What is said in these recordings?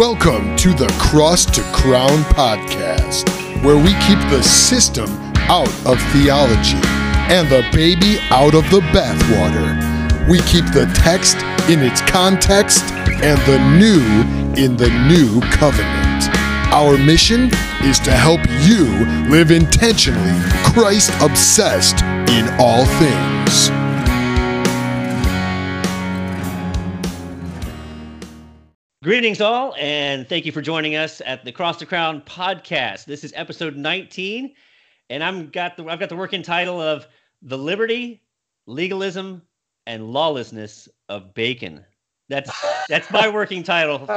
Welcome to the Cross to Crown podcast, where we keep the system out of theology and the baby out of the bathwater. We keep the text in its context and the new in the new covenant. Our mission is to help you live intentionally Christ obsessed in all things. Greetings, all, and thank you for joining us at the Cross to Crown podcast. This is episode 19, and I'm got the I've got the working title of "The Liberty, Legalism, and Lawlessness of Bacon." That's that's my working title.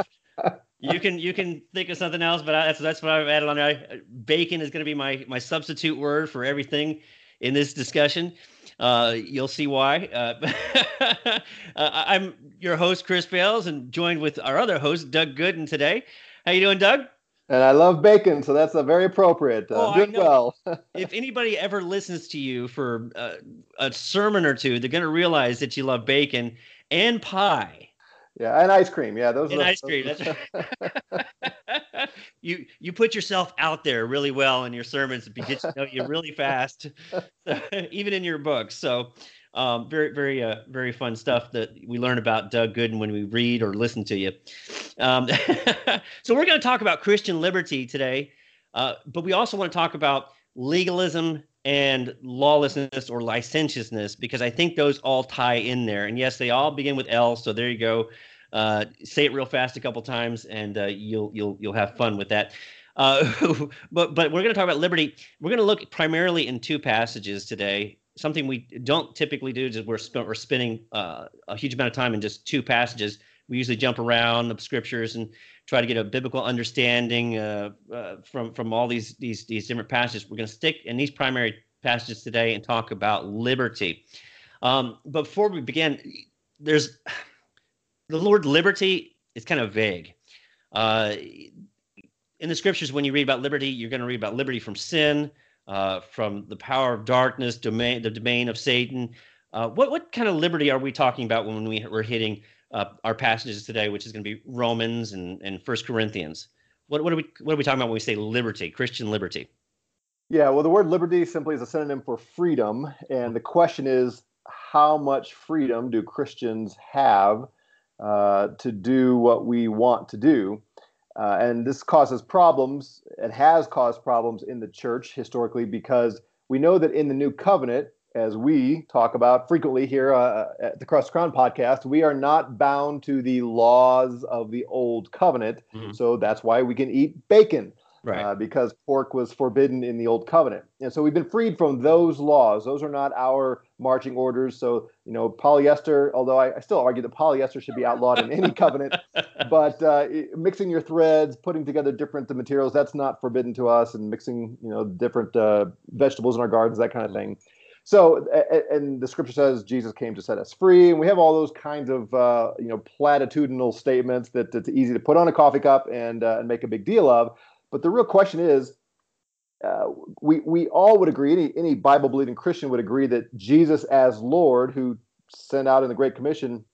You can you can think of something else, but I, that's that's what I've added on there. Bacon is going to be my my substitute word for everything in this discussion. Uh, you'll see why. Uh, uh, I'm your host, Chris Bales, and joined with our other host, Doug Gooden today. How you doing, Doug? And I love bacon, so that's a very appropriate. Uh, oh, doing well. if anybody ever listens to you for uh, a sermon or two, they're going to realize that you love bacon and pie. Yeah, and ice cream. Yeah, those. And are, ice cream. That's you you put yourself out there really well in your sermons. It gets to know you really fast, even in your books. So, um, very very uh, very fun stuff that we learn about Doug Gooden when we read or listen to you. Um, so we're going to talk about Christian liberty today, uh, but we also want to talk about legalism and lawlessness or licentiousness because I think those all tie in there. And yes, they all begin with L. So there you go. Uh, say it real fast a couple times, and uh, you'll you'll you'll have fun with that. Uh, but but we're going to talk about liberty. We're going to look primarily in two passages today. Something we don't typically do is we're sp- we're spending uh, a huge amount of time in just two passages. We usually jump around the scriptures and try to get a biblical understanding uh, uh, from from all these these these different passages. We're going to stick in these primary passages today and talk about liberty. Um, before we begin, there's the Lord liberty is kind of vague. Uh, in the scriptures, when you read about liberty, you're going to read about liberty from sin, uh, from the power of darkness, domain, the domain of Satan. Uh, what what kind of liberty are we talking about when we, we're hitting uh, our passages today, which is going to be Romans and, and First Corinthians. What, what, are we, what are we talking about when we say liberty, Christian liberty? Yeah, well, the word liberty simply is a synonym for freedom. And the question is, how much freedom do Christians have uh, to do what we want to do? Uh, and this causes problems. It has caused problems in the church historically because we know that in the new covenant, as we talk about frequently here uh, at the Cross Crown podcast, we are not bound to the laws of the old covenant. Mm-hmm. So that's why we can eat bacon. Right. Uh, because pork was forbidden in the old covenant. And so we've been freed from those laws. Those are not our marching orders. So, you know, polyester, although I, I still argue that polyester should be outlawed in any covenant, but uh, mixing your threads, putting together different materials, that's not forbidden to us. And mixing, you know, different uh, vegetables in our gardens, that kind of thing. So, and the scripture says Jesus came to set us free, and we have all those kinds of uh, you know platitudinal statements that it's easy to put on a coffee cup and uh, and make a big deal of. But the real question is, uh, we we all would agree, any any Bible believing Christian would agree that Jesus as Lord, who sent out in the Great Commission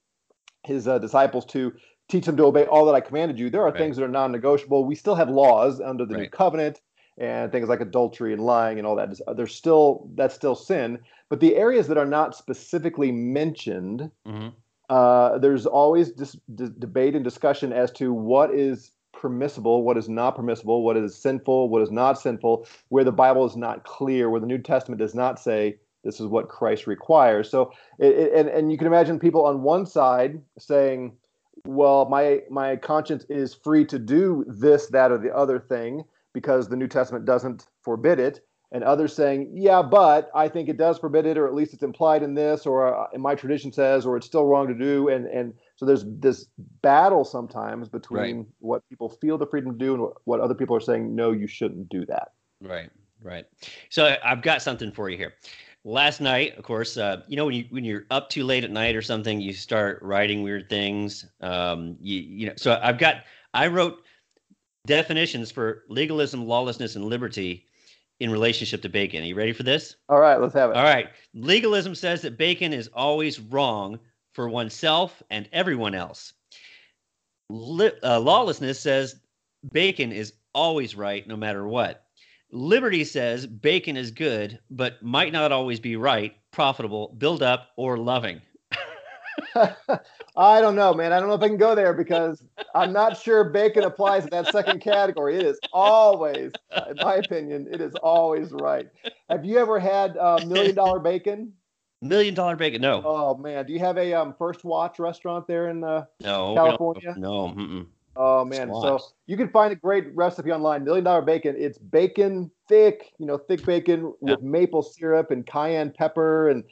his uh, disciples to teach them to obey all that I commanded you. There are right. things that are non-negotiable. We still have laws under the right. new covenant and things like adultery and lying and all that. There's still that's still sin, but the areas that are not specifically mentioned, mm-hmm. uh, there's always this d- debate and discussion as to what is permissible, what is not permissible, what is sinful, what is not sinful, where the Bible is not clear, where the New Testament does not say this is what Christ requires. So, it, it, and and you can imagine people on one side saying, "Well, my my conscience is free to do this, that, or the other thing." Because the New Testament doesn't forbid it, and others saying, yeah, but I think it does forbid it, or at least it's implied in this, or uh, in my tradition says, or it's still wrong to do, and and so there's this battle sometimes between right. what people feel the freedom to do and what, what other people are saying, no, you shouldn't do that. Right, right. So I've got something for you here. Last night, of course, uh, you know when you when you're up too late at night or something, you start writing weird things. Um, you you know, so I've got I wrote definitions for legalism, lawlessness, and liberty in relationship to bacon. Are you ready for this? All right, let's have it. All right. Legalism says that bacon is always wrong for oneself and everyone else. Li- uh, lawlessness says bacon is always right no matter what. Liberty says bacon is good, but might not always be right, profitable, build up, or loving. I don't know, man. I don't know if I can go there because I'm not sure bacon applies to that second category. It is always, in my opinion, it is always right. Have you ever had uh, million dollar bacon? Million dollar bacon? No. Oh man, do you have a um, First Watch restaurant there in uh, no, California? No. Mm-mm. Oh man, so you can find a great recipe online. Million dollar bacon. It's bacon thick, you know, thick bacon with maple syrup and cayenne pepper, and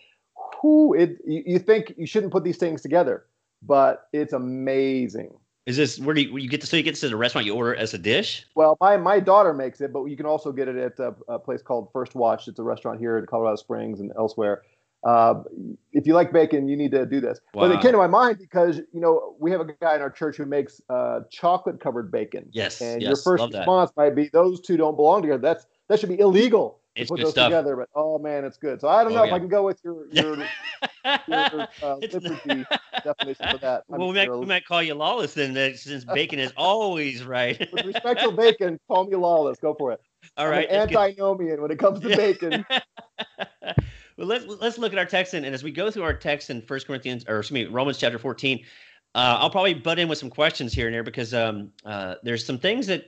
whoo, it. You, think you shouldn't put these things together, but it's amazing. Is this where do you, you get to? So you get to the restaurant, you order it as a dish. Well, my my daughter makes it, but you can also get it at a, a place called First Watch. It's a restaurant here in Colorado Springs and elsewhere. Uh, if you like bacon, you need to do this. Wow. But it came to my mind because you know we have a guy in our church who makes uh, chocolate covered bacon. Yes. And yes, your first response might be those two don't belong together. That's that should be illegal it's put those stuff. together. But oh man, it's good. So I don't Oh, know if. I can go with your your, your uh, liberty definition for that. I'm well, we might, we might call you lawless then, since bacon is always right. With respect to bacon, call me lawless. Go for it. All I'm right. an antinomian when it comes to bacon. well, let's let's look at our text and, and as we go through our text in First Corinthians or excuse me Romans chapter fourteen, uh, I'll probably butt in with some questions here and there because um, uh, there's some things that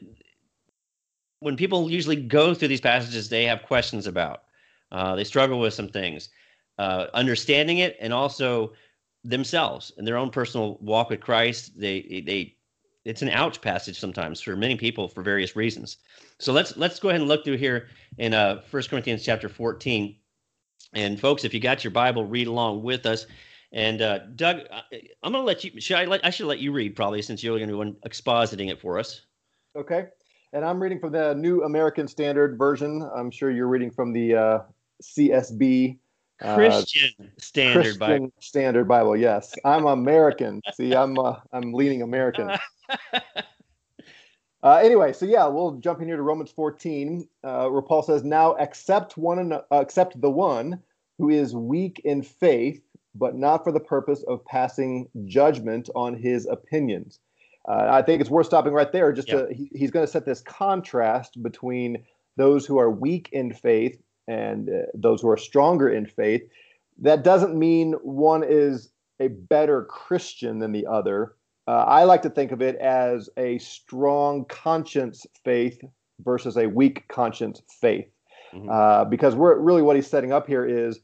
when people usually go through these passages, they have questions about. Uh, they struggle with some things, uh, understanding it, and also themselves and their own personal walk with Christ. They they it's an ouch passage sometimes for many people for various reasons. So let's let's go ahead and look through here in uh First Corinthians chapter 14. And folks, if you got your Bible, read along with us. And uh, Doug, I'm going to let you. Should I let? I should let you read probably since you're going to be one expositing it for us. Okay. And I'm reading from the New American Standard Version. I'm sure you're reading from the uh, CSB. uh, Christian Standard Christian Bible. Standard Bible. Yes, I'm American. See, I'm uh, I'm leaning American. Uh, anyway, so yeah, we'll jump in here to Romans 14, uh, where Paul says, "Now accept one, an- uh, accept the one who is weak in faith, but not for the purpose of passing judgment on his opinions." Uh, I think it's worth stopping right there. Just to, he, he's going to set this contrast between those who are weak in faith and uh, those who are stronger in faith. That doesn't mean one is a better Christian than the other. Uh, I like to think of it as a strong conscience faith versus a weak conscience faith, Mhm. uh, because we're really what he's setting up here is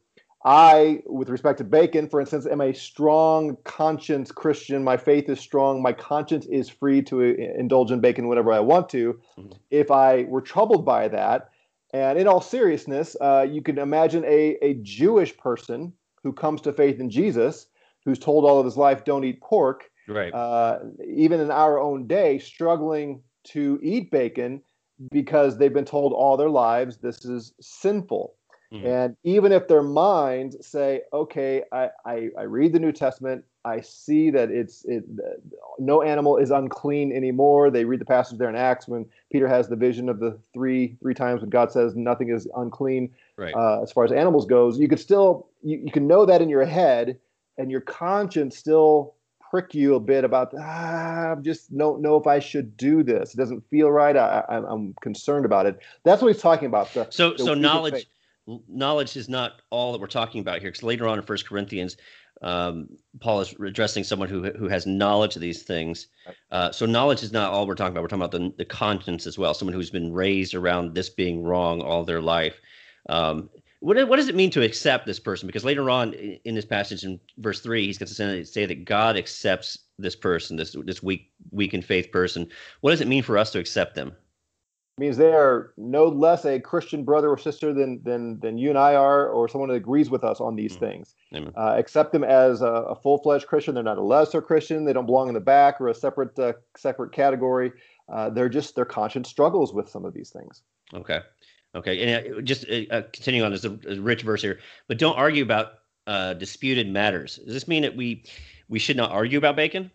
I, with respect to bacon, for instance, am a strong conscience Christian. My faith is strong. My conscience is free to uh, indulge in bacon whenever I want to. Mhm. If I were troubled by that, and in all seriousness, uh, you can imagine a, a Jewish person who comes to faith in Jesus, who's told all of his life, don't eat pork, Right. uh, even in our own day, struggling to eat bacon because they've been told all their lives this is sinful. Mhm. And even if their minds say, okay, I, I, I read the New Testament, I see that it's it, no animal is unclean anymore. They read the passage there in Acts when Peter has the vision of the three three times when God says nothing is unclean right. uh, as far as animals goes, you could still you, you can know that in your head, and your conscience still prick you a bit about ah, I just don't know if I should do this. It doesn't feel right. I, I, I'm concerned about it. That's what he's talking about. The, so the so knowledge knowledge is not all that we're talking about here because later on in first corinthians um, paul is addressing someone who who has knowledge of these things. Uh, so knowledge is not all we're talking about. We're talking about the, the conscience as well someone who's been raised around this being wrong all their life. Um, what, what does it mean to accept this person? Because later on in this passage in verse 3 he's going to say- say that god accepts this person this this weak weak in faith person. What does it mean for us to accept them means they are no less a Christian brother or sister than than than you and I are, or someone that agrees with us on these Mm. things. Amen. Uh, accept them as a, a full fledged Christian. They're not a lesser Christian. They don't belong in the back or a separate uh, separate category. Uh, they're just their conscience struggles with some of these things. Okay. Okay. And uh, just uh, uh, continuing on, there's a, a rich verse here, but don't argue about uh, disputed matters. Does this mean that we we should not argue about bacon?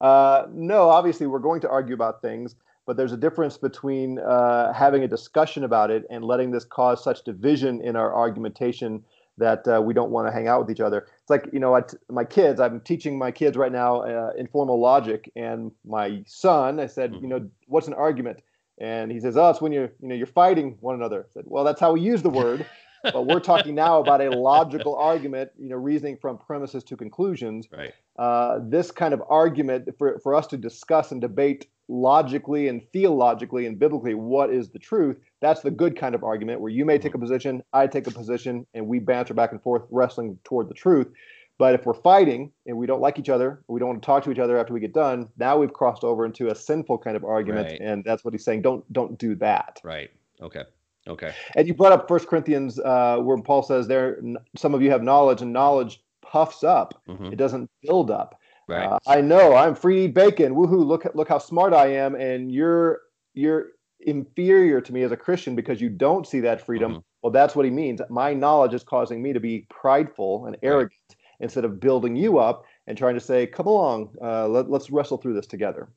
Uh, no, obviously we're going to argue about things, but there's a difference between uh, having a discussion about it and letting this cause such division in our argumentation that uh, we don't want to hang out with each other. It's like you know, my kids. I'm teaching my kids right now uh, informal logic, and my son. I said, mm-hmm. you know, what's an argument? And he says, oh, it's when you're you know you're fighting one another. I said, well, that's how we use the word. but we're talking now about a logical argument, you know, reasoning from premises to conclusions. Right. Uh, this kind of argument for, for us to discuss and debate logically and theologically and biblically what is the truth, that's the good kind of argument where you may take a position, I take a position, and we banter back and forth, wrestling toward the truth. But if we're fighting and we don't like each other, we don't want to talk to each other after we get done, now we've crossed over into a sinful kind of argument, right. and that's what he's saying. Don't don't do that. Right. Okay. Okay. And you brought up First Corinthians, uh, where Paul says there, some of you have knowledge, and knowledge puffs up; mm-hmm. it doesn't build up. Right. Uh, I know I'm free bacon. Woohoo! Look look how smart I am, and you're you're inferior to me as a Christian because you don't see that freedom. Mm-hmm. Well, that's what he means. My knowledge is causing me to be prideful and arrogant right. instead of building you up and trying to say, "Come along, uh, let, us wrestle through this together."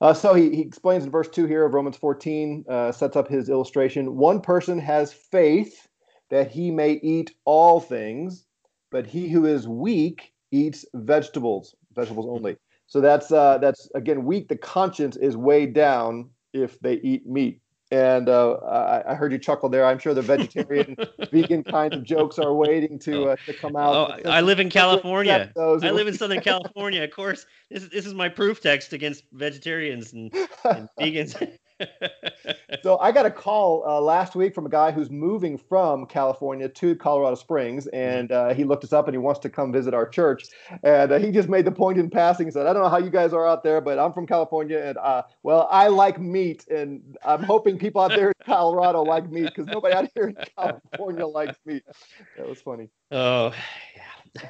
Uh, so he, he explains in verse 2 here of Romans 14, uh, sets up his illustration. One person has faith that he may eat all things, but he who is weak eats vegetables, vegetables only. So that's uh, that's again weak. The conscience is weighed down if they eat meat. And uh, I, I, heard you chuckle there. I'm sure the vegetarian, vegan kinds of jokes are waiting to uh, to come out. Oh, I live in California. I live in Southern California. Of course, this this is my proof text against vegetarians and, and vegans. So I got a call uh, last week from a guy who's moving from California to Colorado Springs, and uh, he looked us up and he wants to come visit our church. And uh, he just made the point in passing. He said, "I don't know how you guys are out there, but I'm from California, and uh, well, I like meat, and I'm hoping people out there in Colorado like meat because nobody out here in California likes meat." That was funny. Oh, yeah.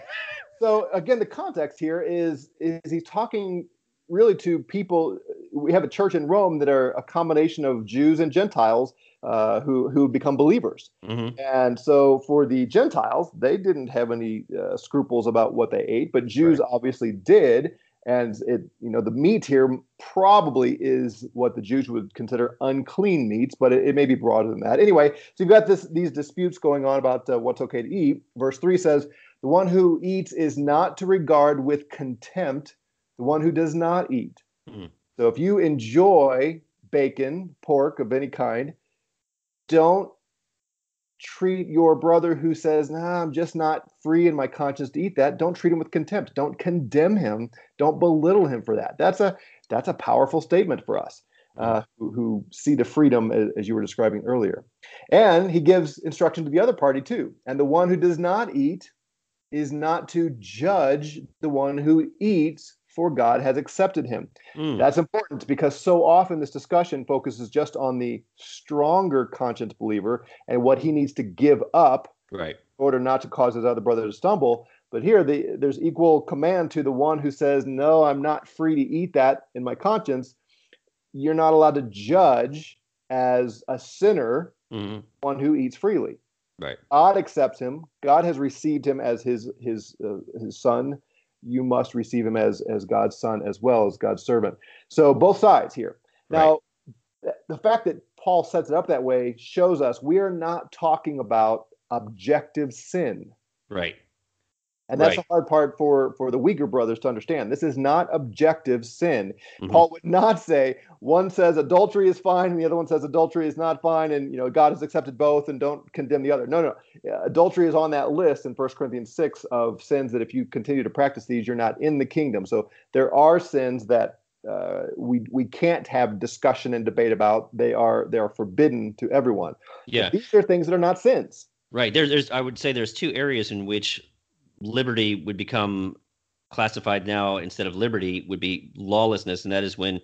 so again, the context here is is he's talking really to people. We have a church in Rome that are a combination of Jews and Gentiles uh, who who become believers. Mm-hmm. And so for the Gentiles, they didn't have any uh, scruples about what they ate, but Jews right. obviously did. And it, you know, the meat here probably is what the Jews would consider unclean meats, but it, it may be broader than that. Anyway, so you've got this these disputes going on about uh, what's okay to eat. Verse three says, "The one who eats is not to regard with contempt the one who does not eat. Mm-hmm. So if you enjoy bacon, pork of any kind, don't treat your brother who says, nah, I'm just not free in my conscience to eat that. Don't treat him with contempt. Don't condemn him. Don't belittle him for that. That's a that's a powerful statement for us. Uh, who, who, see the freedom as, as, you were describing earlier. And he gives instruction to the other party too. And the one who does not eat is not to judge the one who eats, for God has accepted him. Mm. That's important because so often this discussion focuses just on the stronger conscience believer and what he needs to give up right. in order not to cause his other brother to stumble. But here, the, there's equal command to the one who says, No, I'm not free to eat that in my conscience. You're not allowed to judge as a sinner mm-hmm. one who eats freely. Right. God accepts him. God has received him as his his uh, his son you must receive him as as God's son as well as God's servant. So both sides here. Now, right. the fact that Paul sets it up that way shows us we are not talking about objective sin. Right. And that's right. the hard part for for the weaker brothers to understand. This is not objective sin. Mm-hmm. Paul would not say one says adultery is fine and the other one says adultery is not fine and you know God has accepted both and don't condemn the other. No, no. Adultery is on that list in 1 Corinthians 6 of sins that if you continue to practice these you're not in the kingdom. So there are sins that uh, we we can't have discussion and debate about. They are they are forbidden to everyone. Yeah. But these are things that are not sins. Right. There, there's I would say there's two areas in which liberty would become classified now instead of liberty would be lawlessness, and that is when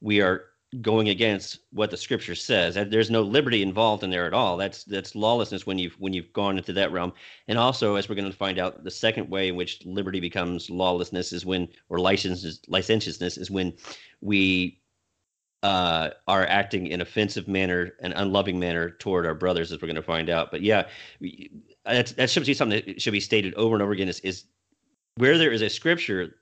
we are going against what the scripture says. There's no liberty involved in there at all. That's that's lawlessness when you've when you've gone into that realm. And also, as we're going to find out, the second way in which liberty becomes lawlessness is when, or licentiousness, licentiousness is when we uh, are acting in offensive manner and unloving manner toward our brothers, as we're going to find out. But yeah, that that should be something that should be stated over and over again. Is, is where there is a scripture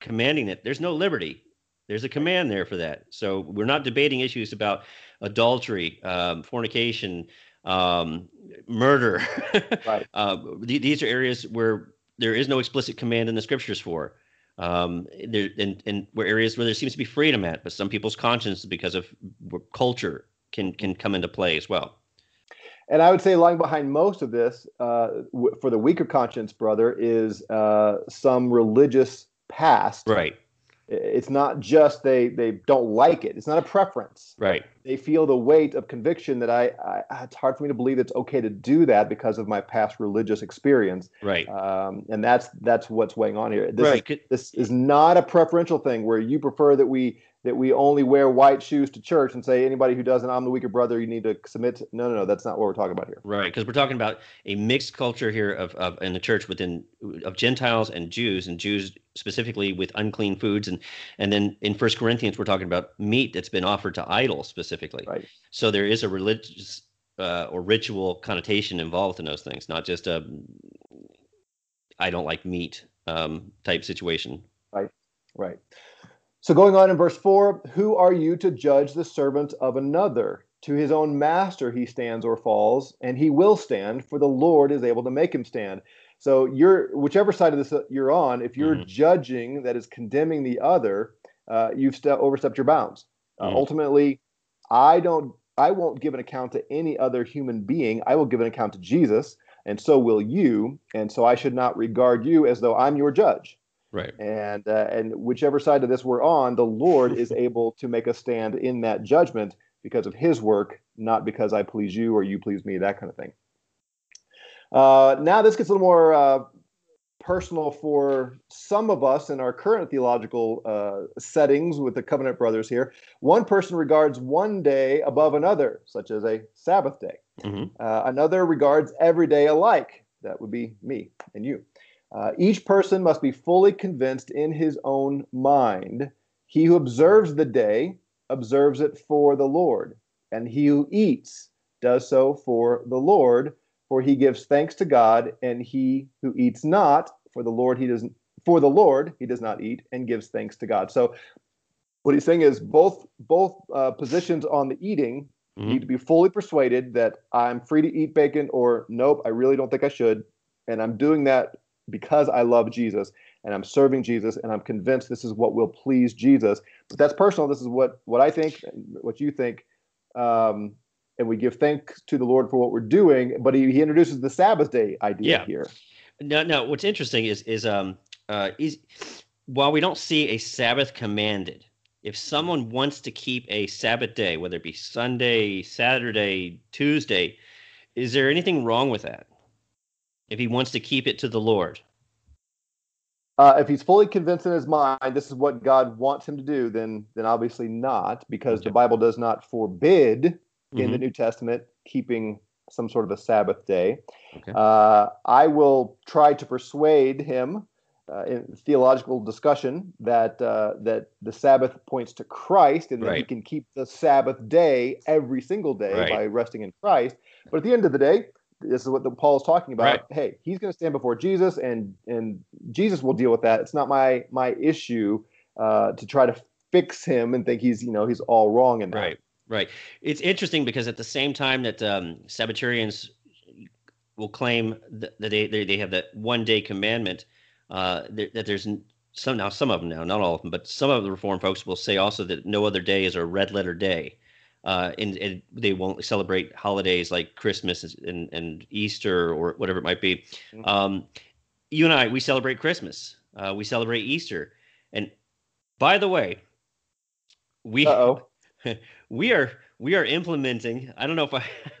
commanding it, there's no liberty. There's a command there for that. So we're not debating issues about adultery, um, fornication, um, murder. Right. uh, th- these are areas where there is no explicit command in the scriptures for. Um, there and, and where areas where there seems to be freedom at, but some people's conscience, because of culture, can can come into play as well. And I would say lying behind most of this, uh, w- for the weaker conscience, brother, is uh, some religious past. Right. It's not just they they don't like it. It's not a preference. Right. They feel the weight of conviction that I, I it's hard for me to believe it's okay to do that because of my past religious experience. Right. Um, and that's that's what's weighing on here. This right. is this is not a preferential thing where you prefer that we that we only wear white shoes to church and say anybody who doesn't i'm the weaker brother you need to submit to. no no no that's not what we're talking about here Right, because we're talking about a mixed culture here of, of in the church within of Gentiles and Jews, and Jews specifically with unclean foods, and and then in First Corinthians we're talking about meat that's been offered to idols specifically. Right. So there is a religious uh, or ritual connotation involved in those things, not just a I don't like meat um, type situation. Right. Right so going on in verse 4 who are you to judge the servant of another? To his own master he stands or falls and he will stand for the lord is able to make him stand. So you're whichever side of this you're on if you're Mhm. judging that is condemning the other uh, you've ste- overstepped your bounds. Uh, Mhm. ultimately i don't i won't give an account to any other human being. I will give an account to jesus and so will you and so i should not regard you as though i'm your judge Right. and uh, and whichever side of this we're on, the Lord is able to make us stand in that judgment because of His work, not because I please you or you please me, that kind of thing. Uh, now this gets a little more uh, personal for some of us in our current theological uh, settings with the covenant brothers here. One person regards one day above another, such as a Sabbath day. Mhm. Uh, another regards every day alike. That would be me and you. Uh, each person must be fully convinced in his own mind. He who observes the day observes it for the Lord, and he who eats does so for the Lord, for he gives thanks to God, and he who eats not for the Lord he doesn't for the Lord he does not eat and gives thanks to God. So what he's saying is both both uh, positions on the eating Mhm. need to be fully persuaded that I'm free to eat bacon or nope, I really don't think I should. And I'm doing that because I love Jesus and I'm serving Jesus and I'm convinced this is what will please Jesus. But that's personal. This is what what I think, what you think. Um, and we give thanks to the Lord for what we're doing. But he, he introduces the Sabbath day idea Yeah. here. No, no. What's interesting is is um uh is while we don't see a Sabbath commanded, if someone wants to keep a Sabbath day, whether it be Sunday, Saturday, Tuesday, is there anything wrong with that? If he wants to keep it to the Lord, Uh, if he's fully convinced in his mind this is what God wants him to do, then then obviously not, because the Bible does not forbid in the Mhm. New Testament keeping some sort of a Sabbath day. Okay. Uh, I will try to persuade him uh, in theological discussion that uh, that the Sabbath points to Christ and that he can keep the Sabbath day every single day Right. by resting in Christ. But at the end of the day, this is what the, Paul is talking about. Right. Hey, he's going to stand before Jesus, and and Jesus will deal with that. It's not my my issue uh, to try to fix him and think he's you know he's all wrong and that. right, right. It's interesting because at the same time that um, Sabbatarians will claim that they they, they have that one day commandment, uh, that, that there's some now some of them now not all of them, but some of the Reform folks will say also that no other day is a red letter day. Uh, and, and they won't celebrate holidays like Christmas and, and Easter or whatever it might be. Mhm. Um, you and I, we celebrate Christmas. Uh, we celebrate Easter. And by the way, we we are we are implementing. I don't know if I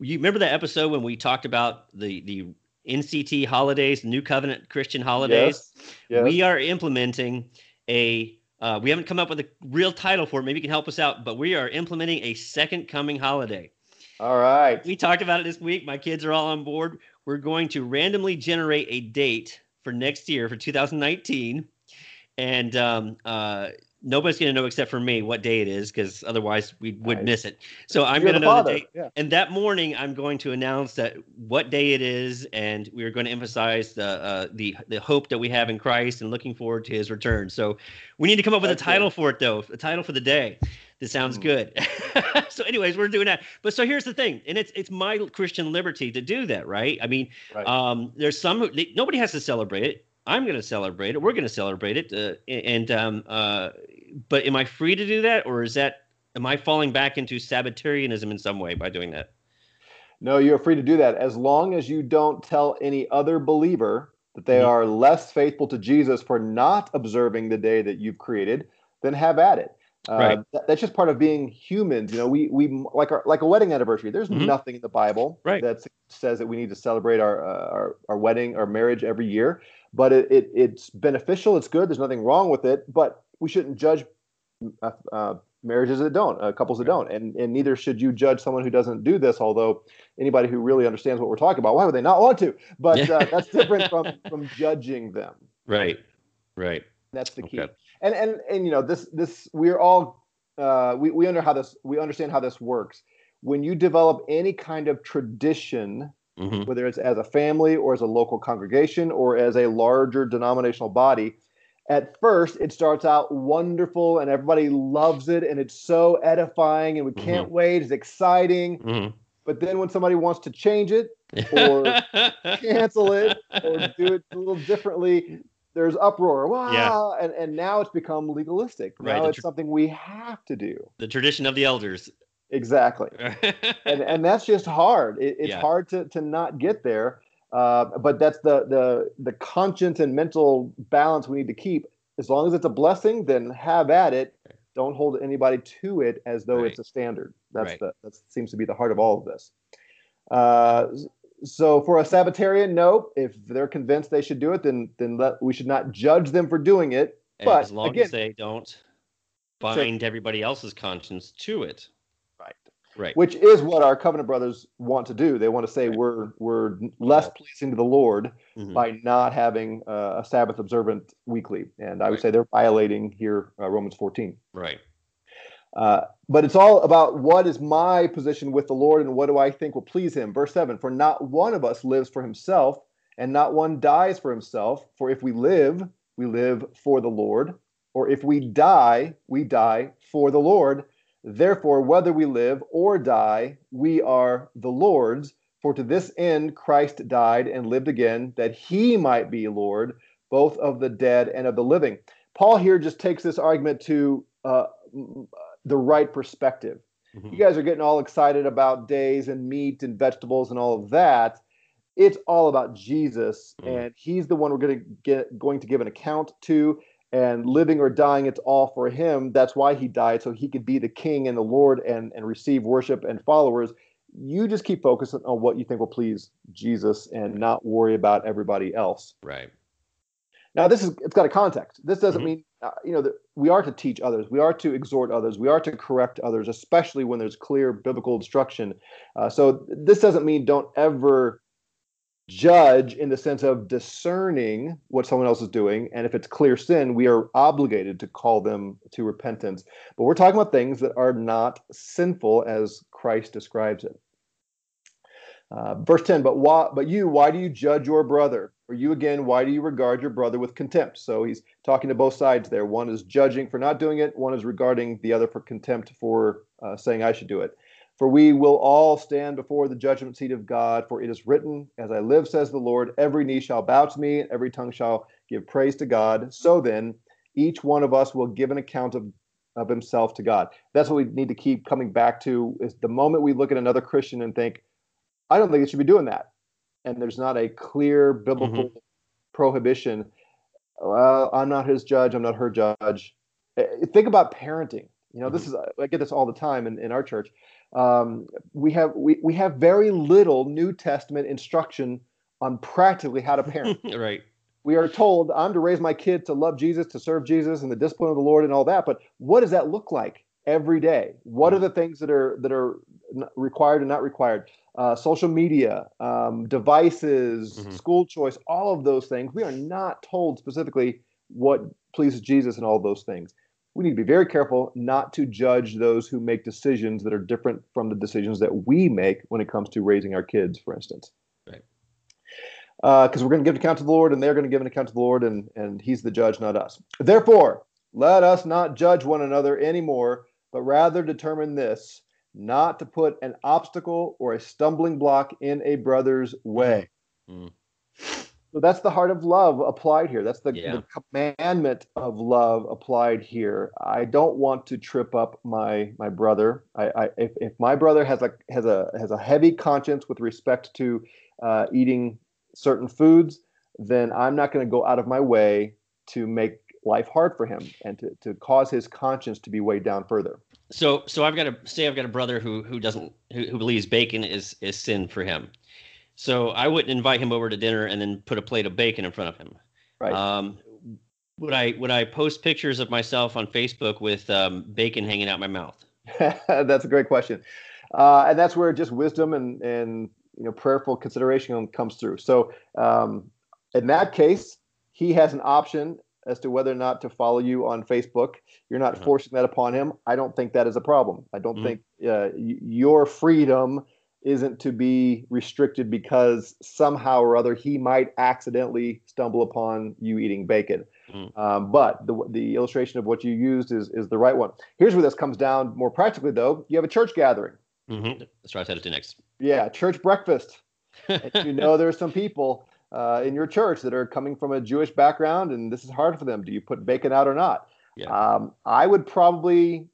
you remember that episode when we talked about the the NCT holidays, New Covenant Christian holidays. Yes. Yes. We are implementing a. Uh, we haven't come up with a real title for it. Maybe you can help us out, but we are implementing a second coming holiday. All right. We talked about it this week. My kids are all on board. We're going to randomly generate a date for next year for 2019, and um, uh, nobody's going to know except for me what day it is because otherwise we would Nice. miss it. So I'm going to know the date. Yeah. And that morning, I'm going to announce that what day it is, and we are going to emphasize the uh, the the hope that we have in Christ and looking forward to His return. So we need to come up with That's a good. title for it, though, a title for the day. This sounds Mhm. good. so, anyways, we're doing that. But so here's the thing, and it's it's my Christian liberty to do that, right? I mean, Right. um, there's some nobody has to celebrate it. I'm going to celebrate it. We're going to celebrate it. Uh, and um, uh, but am I free to do that, or is that am I falling back into Sabbatarianism in some way by doing that? No, you're free to do that as long as you don't tell any other believer that they Mhm. are less faithful to Jesus for not observing the day that you've created. Then have at it. Uh, Right. that- that's just part of being humans. You know, we we like our like a wedding anniversary. There's Mhm. nothing in the Bible Right. that says that we need to celebrate our uh, our our wedding, our marriage every year. But it, it it's beneficial. It's good. There's nothing wrong with it. But we shouldn't judge uh, uh, marriages that don't, uh, couples that don't, and and neither should you judge someone who doesn't do this. Although anybody who really understands what we're talking about, why would they not want to? But uh, that's different from from judging them. Right. Right. That's the key. Okay. And and and you know this this we're all uh, we we under how this we understand how this works. When you develop any kind of tradition, hmm whether it's as a family or as a local congregation or as a larger denominational body, at first it starts out wonderful and everybody loves it and it's so edifying and we can't wait. It's exciting. hmm But then when somebody wants to change it Or cancel it or do it a little differently, there's uproar. Wow. Yeah. And, and now it's become legalistic. Right, Now it's tr- something we have to do. the tradition of the elders. Exactly. And, and that's just hard. It, it's Yeah. hard to, to not get there. Uh, but that's the, the, the conscience and mental balance we need to keep. As long as it's a blessing, then have at it. Don't hold anybody to it as though Right. it's a standard. That's Right. the that seems to be the heart of all of this. Uh, so for a Sabbatarian, no. If they're convinced they should do it, then then let, we should not judge them for doing it. But, as long again- as they don't bind everybody else's conscience to it. Right. Right. Which is what our covenant brothers want to do. They want to say Right. we're we're less pleasing to the Lord Mhm. by not having uh, a Sabbath observant weekly, and I would say they're violating here uh, Romans 14. Right. Uh, but it's all about what is my position with the Lord and what do I think will please him. Verse 7 For not one of us lives for himself, and not one dies for himself. For if we live, we live for the Lord. Or if we die, we die for the Lord. Therefore, whether we live or die, we are the Lord's. For to this end Christ died and lived again, that he might be Lord, both of the dead and of the living. Paul here just takes this argument to uh, the right perspective. Mhm. You guys are getting all excited about days and meat and vegetables and all of that. It's all about Jesus, Mhm. and He's the one we're going to get going to give an account to. And living or dying, it's all for Him. That's why He died, so He could be the King and the Lord and and receive worship and followers. You just keep focusing on what you think will please Jesus and not worry about everybody else. Right. Now, this is it's got a context. This doesn't Mhm. mean uh, you know that we are to teach others, we are to exhort others, we are to correct others, especially when there's clear biblical instruction. Uh, so this doesn't mean don't ever judge in the sense of discerning what someone else is doing, and if it's clear sin, we are obligated to call them to repentance. But we're talking about things that are not sinful as Christ describes it. Uh, verse 10 but why but you why do you judge your brother? Or you again why do you regard your brother with contempt? So he's talking to both sides there. One is judging for not doing it. One is regarding the other for contempt for uh, saying i should do it for we will all stand before the judgment seat of god for it is written as i live says the lord every knee shall bow to me and every tongue shall give praise to god so then each one of us will give an account of of himself to god that's what we need to keep coming back to is the moment we look at another christian and think I don't think it should be doing that. And there's not a clear biblical prohibition. Well, I'm not his judge. I'm not her judge. Eh, Think about parenting. You know, this is I get this all the time in, in our church. Um, we have we, we have very little New Testament instruction on practically how to parent. right. we are told I'm to raise my kid to love Jesus, to serve Jesus, and the discipline of the Lord, and all that. But what does that look like every day? What are the things that are that are required and not required? Uh, social media, um, devices, Mhm. school choice, all of those things. We are not told specifically what pleases Jesus and all those things. We need to be very careful not to judge those who make decisions that are different from the decisions that we make when it comes to raising our kids, for instance Right. because we're going to give an account to the Lord, and they're going to give an account to the Lord, and and He's the judge, not us. Therefore, let us not judge one another anymore, but rather determine this not to put an obstacle or a stumbling block in a brother's way. Mm. So that's the heart of love applied here. That's the, yeah. the, commandment of love applied here. I don't want to trip up my my brother. I, I if, if my brother has a has a has a heavy conscience with respect to uh, eating certain foods, then I'm not going to go out of my way to make life hard for him and to, to cause his conscience to be weighed down further. So so I've got a say I've got a brother who who doesn't who, who believes bacon is is sin for him. So I wouldn't invite him over to dinner and then put a plate of bacon in front of him. Right. Um, would I would I post pictures of myself on Facebook with um, bacon hanging out my mouth? that's a great question, uh, and that's where just wisdom and and you know prayerful consideration comes through. So um, in that case, he has an option as to whether or not to follow you on Facebook. You're not uh-huh. forcing that upon him. I don't think that is a problem. I don't mm-hmm. think uh, y- your freedom isn't to be restricted because somehow or other he might accidentally stumble upon you eating bacon. Mm. Um, but the, the illustration of what you used is, is the right one. Here's where this comes down more practically, though. You have a church gathering. Mm-hmm. That's what I said to next. Yeah, church breakfast. you know there's some people uh, in your church that are coming from a Jewish background, and this is hard for them. Do you put bacon out or not? Yeah. Um, I would probably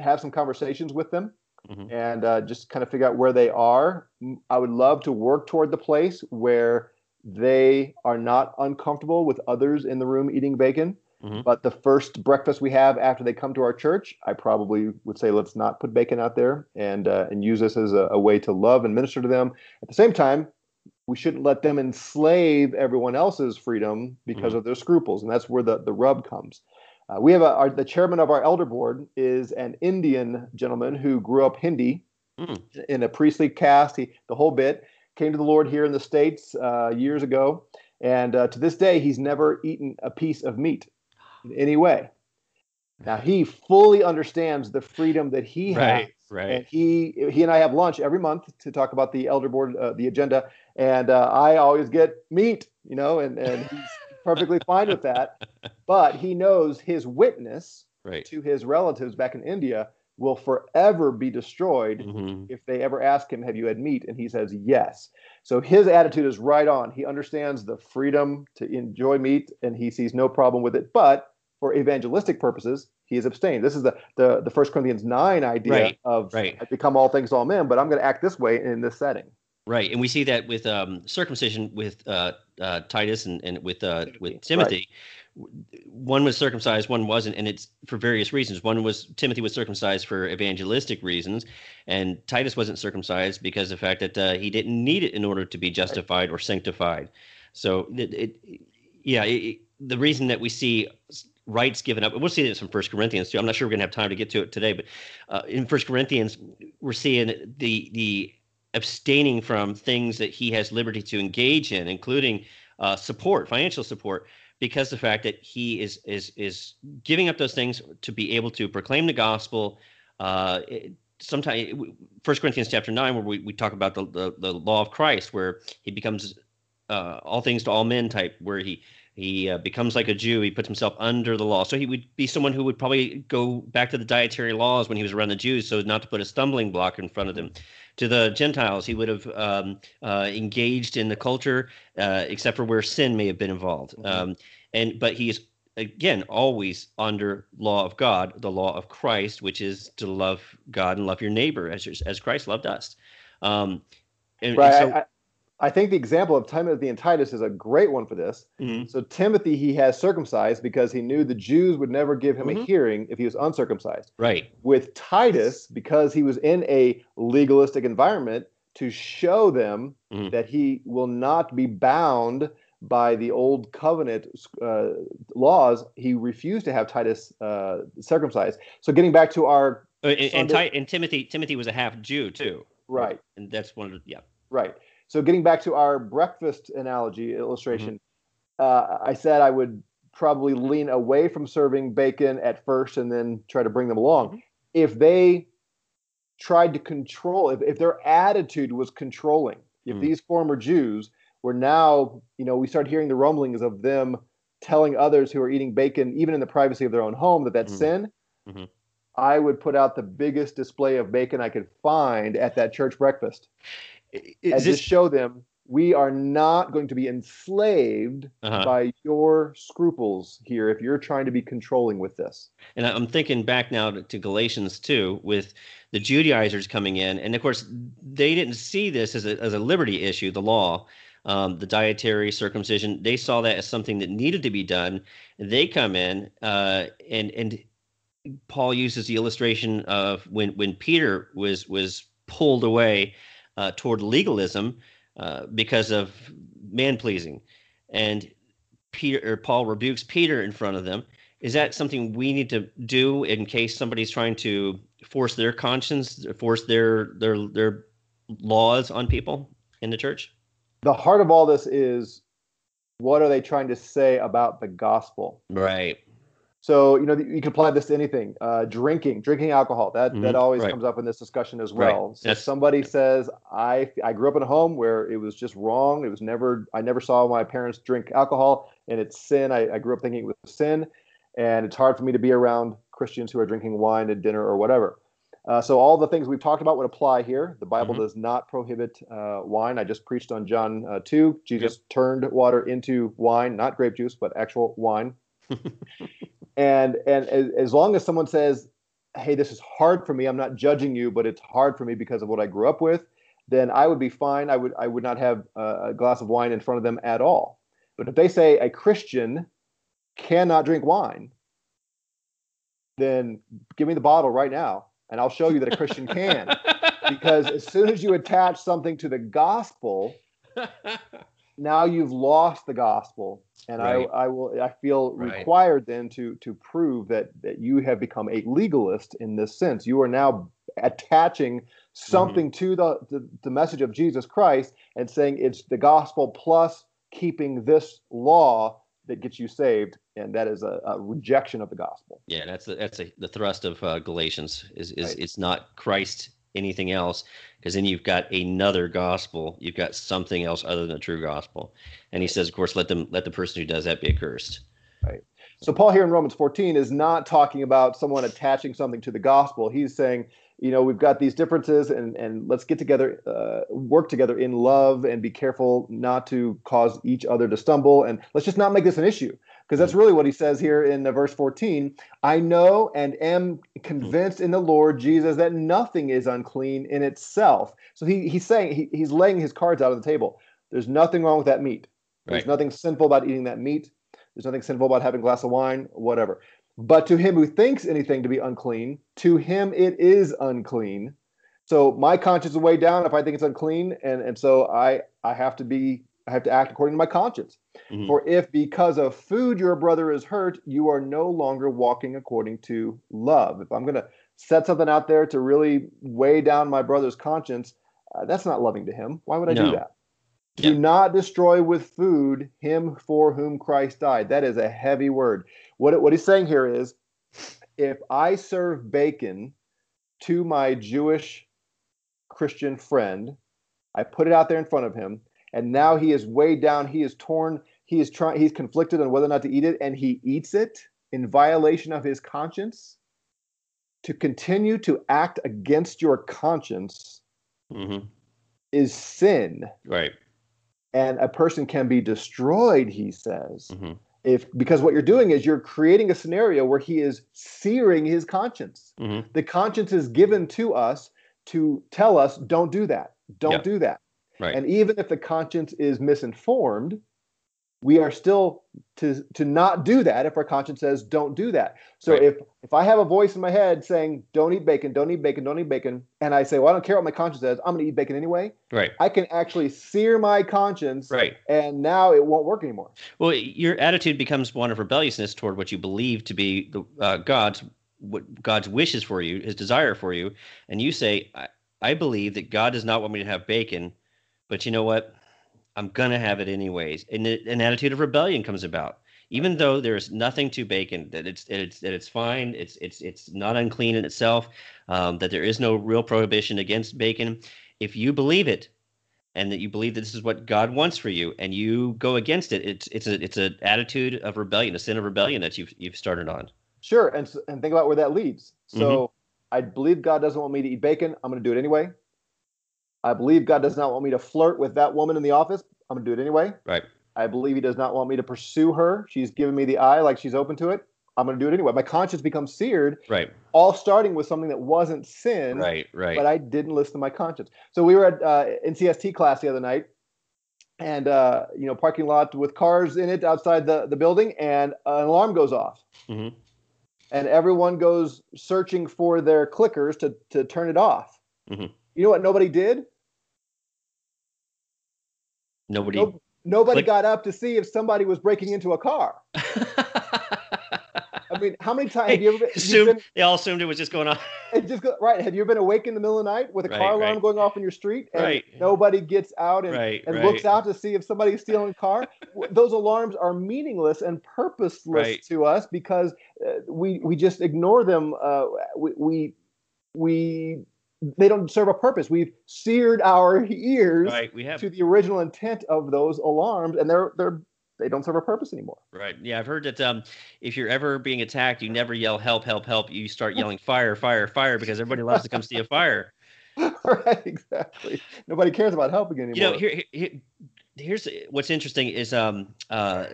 have some conversations with them mm-hmm. and uh, just kind of figure out where they are. I would love to work toward the place where they are not uncomfortable with others in the room eating bacon. Mm-hmm. But the first breakfast we have after they come to our church, I probably would say let's not put bacon out there and uh, and use this as a, a way to love and minister to them. At the same time, we shouldn't let them enslave everyone else's freedom because mm-hmm. of their scruples, and that's where the the rub comes. Uh, we have a, our, the chairman of our elder board is an Indian gentleman who grew up Hindi mm. in a priestly caste. He, the whole bit came to the Lord here in the states uh, years ago, and uh, to this day he's never eaten a piece of meat in any way. Now he fully understands the freedom that he right, has, right. and he he and I have lunch every month to talk about the elder board, uh, the agenda, and uh, I always get meat, you know, and and he's perfectly fine with that. But he knows his witness right. to his relatives back in India will forever be destroyed mm-hmm. if they ever ask him, Have you had meat? And he says, Yes. So his attitude is right on. He understands the freedom to enjoy meat and he sees no problem with it. But for evangelistic purposes, he is abstained. This is the the, the First Corinthians 9 idea right. of right. become all things all men, but I'm going to act this way in this setting. Right, and we see that with um, circumcision with uh, uh, Titus and, and with uh, with Timothy. Right. One was circumcised, one wasn't, and it's for various reasons. One was Timothy was circumcised for evangelistic reasons, and Titus wasn't circumcised because of the fact that uh, he didn't need it in order to be justified or sanctified. So it, it yeah, it, the reason that we see rights given up. We'll see this in First Corinthians too. I'm not sure we're going to have time to get to it today, but uh, in First Corinthians, we're seeing the the abstaining from things that he has liberty to engage in, including uh, support, financial support, because the fact that he is is is giving up those things to be able to proclaim the gospel. Uh, sometimes, First Corinthians chapter nine, where we, we talk about the, the, the law of Christ, where he becomes uh, all things to all men type, where he he uh, becomes like a Jew. He puts himself under the law. So he would be someone who would probably go back to the dietary laws when he was around the Jews, so not to put a stumbling block in front of them to the Gentiles. He would have um, uh, engaged in the culture, uh, except for where sin may have been involved. Mm-hmm. Um, and but he is again always under law of God, the law of Christ, which is to love God and love your neighbor as as Christ loved us. Um, and, right. And so, I, I think the example of Timothy and Titus is a great one for this. Mm-hmm. So Timothy he has circumcised because he knew the Jews would never give him mm-hmm. a hearing if he was uncircumcised. Right. With Titus because he was in a legalistic environment to show them mm-hmm. that he will not be bound by the old covenant uh, laws, he refused to have Titus uh, circumcised. So getting back to our uh, and, and, and Timothy Timothy was a half Jew too. Right. And that's one of the yeah. Right. So getting back to our breakfast analogy illustration, mm-hmm. uh, I said I would probably lean away from serving bacon at first and then try to bring them along. Mm-hmm. If they tried to control, if, if their attitude was controlling, if mm-hmm. these former Jews were now, you know, we start hearing the rumblings of them telling others who are eating bacon, even in the privacy of their own home, that that's mm-hmm. sin. Mm-hmm. I would put out the biggest display of bacon I could find at that church breakfast and this, just show them we are not going to be enslaved Uh-huh. by your scruples here if you're trying to be controlling with this. and I'm thinking back now to, to Galatians 2 with the Judaizers coming in. And of course, they didn't see this as a, as a liberty issue, the law, um, the dietary circumcision. They saw that as something that needed to be done. They come in uh, and, and Paul uses the illustration of when, when Peter was, was pulled away uh, toward legalism uh, because of man pleasing. And Peter or Paul rebukes Peter in front of them. Is that something we need to do in case somebody's trying to force their conscience, force their their their laws on people in the church? The heart of all this is what are they trying to say about the gospel? Right. So you know you can apply this to anything. Uh, drinking, drinking alcohol. That that Mhm, always right. comes up in this discussion as Right. well. So if That's- somebody says I I grew up in a home where it was just wrong. It was never I never saw my parents drink alcohol and it's sin. I, I grew up thinking it was sin, and it's hard for me to be around Christians who are drinking wine at dinner or whatever. Uh, so all the things we've talked about would apply here. The Bible Mhm. does not prohibit uh, wine. I just preached on John uh, two. Jesus turned water into wine, not grape juice, but actual wine and and as, as long as someone says hey this is hard for me. I'm not judging you but it's hard for me because of what i grew up with then i would be fine. I would i would not have a, a glass of wine in front of them at all. But if they say a christian cannot drink wine then give me the bottle right now and i'll show you that a christian can. Because as soon as you attach something to the gospel now you've lost the gospel and Right. I, I will i feel Right. required then to to prove that that you have become a legalist in this sense you are now attaching something to the, the the message of jesus christ and saying it's the gospel plus keeping this law that gets you saved and that is a, a rejection of the gospel Yeah, that's the, that's a, the thrust of uh, Galatians is is Right. it's not Christ anything else because then you've got another gospel. You've got something else other than the true gospel. And he says of course let them let the person who does that be accursed. Right. So Paul here in Romans 14 is not talking about someone attaching something to the gospel. He's saying, you know, we've got these differences, and and let's get together, uh, work together in love, and be careful not to cause each other to stumble, and let's just not make this an issue, because that's really what he says here in uh, verse 14. I know and am convinced in the Lord Jesus that nothing is unclean in itself. So he he's saying he, he's laying his cards out on the table. There's nothing wrong with that meat. There's Right. nothing sinful about eating that meat. There's nothing sinful about having a glass of wine, whatever. But to him who thinks anything to be unclean, to him it is unclean. So my conscience is way down if I think it's unclean, and and so I I have to be I have to act according to my conscience. Mhm. For if because of food your brother is hurt, you are no longer walking according to love. If I'm going to set something out there to really weigh down my brother's conscience, uh, that's not loving to him. Why would I No. do that? Yeah. Do not destroy with food him for whom Christ died. That is a heavy word. What, what he's saying here is if I serve bacon to my Jewish Christian friend, I put it out there in front of him, and now he is weighed down, he is torn, he is trying, he's conflicted on whether or not to eat it, and he eats it in violation of his conscience. To continue to act against your conscience Mhm. is sin right and a person can be destroyed he says Mhm. if because what you're doing is you're creating a scenario where he is searing his conscience Mhm. the conscience is given to us to tell us don't do that don't Yeah. do that right. And even if the conscience is misinformed we are still to to not do that if our conscience says don't do that. So Right. if if i have a voice in my head saying don't eat bacon don't eat bacon don't eat bacon and i say well i don't care what my conscience says i'm going to eat bacon anyway right. I can actually sear my conscience right. and now it won't work anymore. Well, your attitude becomes one of rebelliousness toward what you believe to be the uh, God's what God's wishes for you, His desire for you, and you say, I, "I believe that God does not want me to have bacon, but you know what? I'm gonna have it anyways." And it, an attitude of rebellion comes about, even though there's nothing to bacon that it's it's that it's fine, it's it's it's not unclean in itself, um, that there is no real prohibition against bacon. If you believe it, and that you believe that this is what God wants for you, and you go against it, it's it's a it's an attitude of rebellion, a sin of rebellion that you've you've started on. Sure, and and think about where that leads. So mm-hmm. I believe God doesn't want me to eat bacon. I'm going to do it anyway. I believe God does not want me to flirt with that woman in the office. I'm going to do it anyway. Right. I believe He does not want me to pursue her. She's giving me the eye like she's open to it. I'm going to do it anyway. My conscience becomes seared. Right. All starting with something that wasn't sin. Right. Right. But I didn't listen to my conscience. So we were at uh, NCST class the other night, and uh, you know, parking lot with cars in it outside the the building, and an alarm goes off. Mm-hmm. And everyone goes searching for their clickers to to turn it off. Mm-hmm. You know what? Nobody did. Nobody. No, nobody got up to see if somebody was breaking into a car. I mean, how many times have you ever been, assumed, been, they all assumed it was just going on. it just right. Have you ever been awake in the middle of the night with a right, car alarm right. going off in your street and right. nobody gets out and, and looks out to see if somebody's stealing a car? Those alarms are meaningless and purposeless to us because uh, we we just ignore them. Uh, we, we we they don't serve a purpose. We've seared our ears right, we have. to the original intent of those alarms, and they're they're they don't serve a purpose anymore. Right. Yeah, I've heard that um, if you're ever being attacked, you never yell help, help, help. You start yelling fire, fire, fire because everybody loves to come see a fire. right. Exactly. Nobody cares about helping anymore. You know, here, here here's what's interesting is um uh